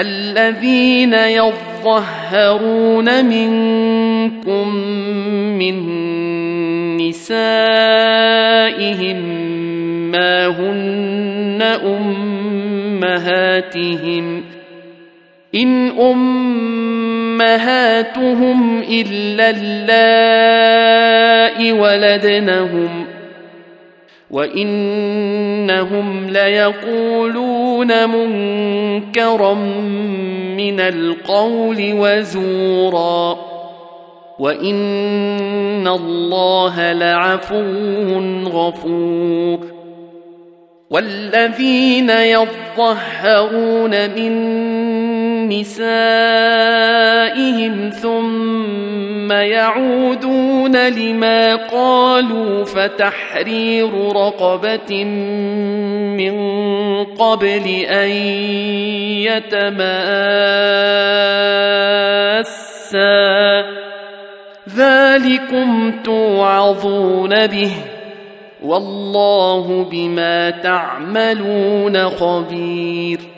الذين يظهرون منكم من نسائهم ما هن أمهاتهم إن أمهاتهم إلا اللائي ولدنهم وإنهم ليقولون منكرا من القول وزورا وان الله لعفو غفور والذين يظهرون من نسائهم ثم يعودون لما قالوا فتحرير رقبة من قبل أن يتماسا. ذلكم توعظون به. والله بما تعملون خبير.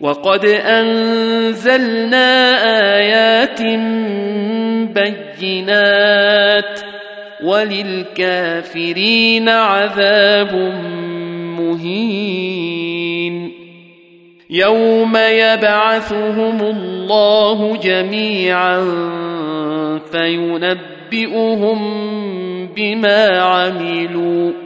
وقد أنزلنا آيات بينات وللكافرين عذاب مهين. يوم يبعثهم الله جميعا فينبئهم بما عملوا.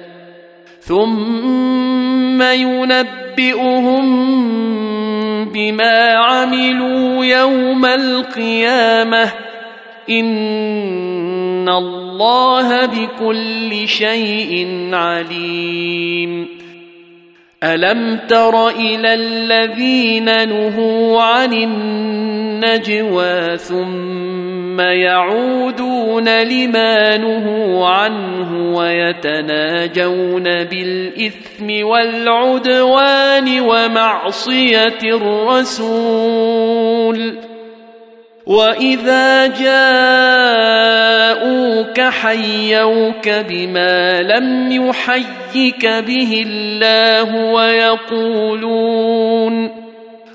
ثم ينبئهم بما عملوا يوم القيامة. إن الله بكل شيء عليم. ألم تر إلى الذين نهوا عن النجوى ثم يعودون لما نهوا عنه ويتناجون بالإثم والعدوان ومعصية الرسول. وإذا جاءوك حيوك بما لم يحيك به الله ويقولون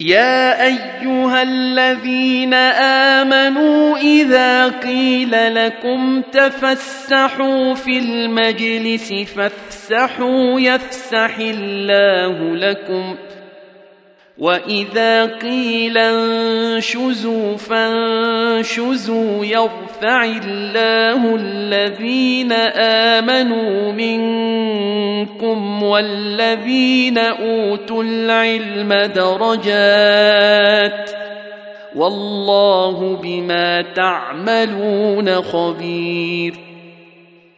يا أيها الذين آمنوا إذا قيل لكم تفسحوا في المجلس فافسحوا يفسح الله لكم واذا قيل انشزوا فانشزوا يرفع الله الذين امنوا منكم والذين اوتوا العلم درجات والله بما تعملون خبير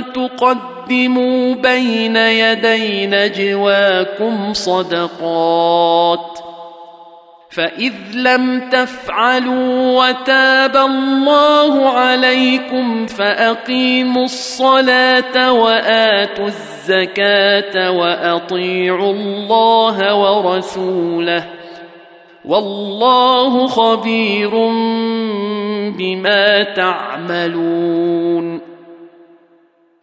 تقدموا بين يدي نجواكم صدقات فإذ لم تفعلوا وتاب الله عليكم فأقيموا الصلاة وآتوا الزكاة وأطيعوا الله ورسوله والله خبير بما تعملون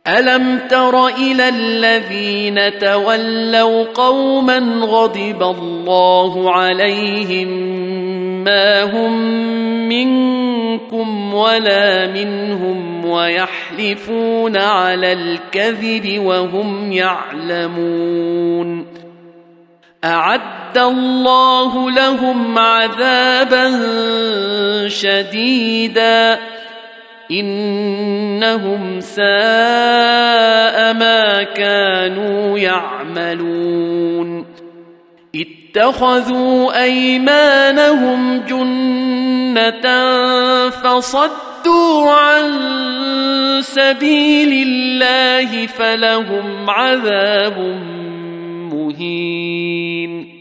ألم تر إلى الذين تولوا قوما غضب الله عليهم ما هم منكم ولا منهم ويحلفون على الكذب وهم يعلمون أعد الله لهم عذابا شديدا إنهم ساء ما كانوا يعملون. اتخذوا أيمانهم جنة فصدوا عن سبيل الله فلهم عذاب مهين.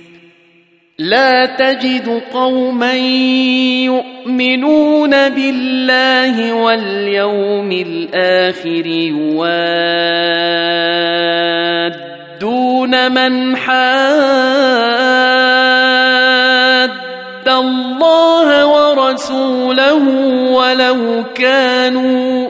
لا تجد قوما يؤمنون بالله واليوم الآخر يوادون من حاد الله ورسوله ولو كانوا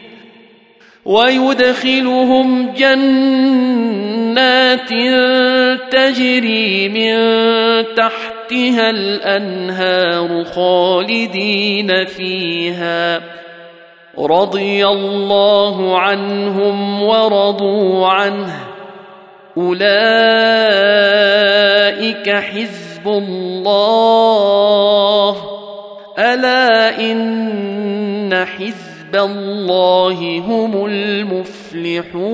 ويدخلهم جنات تجري من تحتها الأنهار خالدين فيها. رضي الله عنهم ورضوا عنه. أولئك حزب الله. ألا إن حزب الله هم المفلحون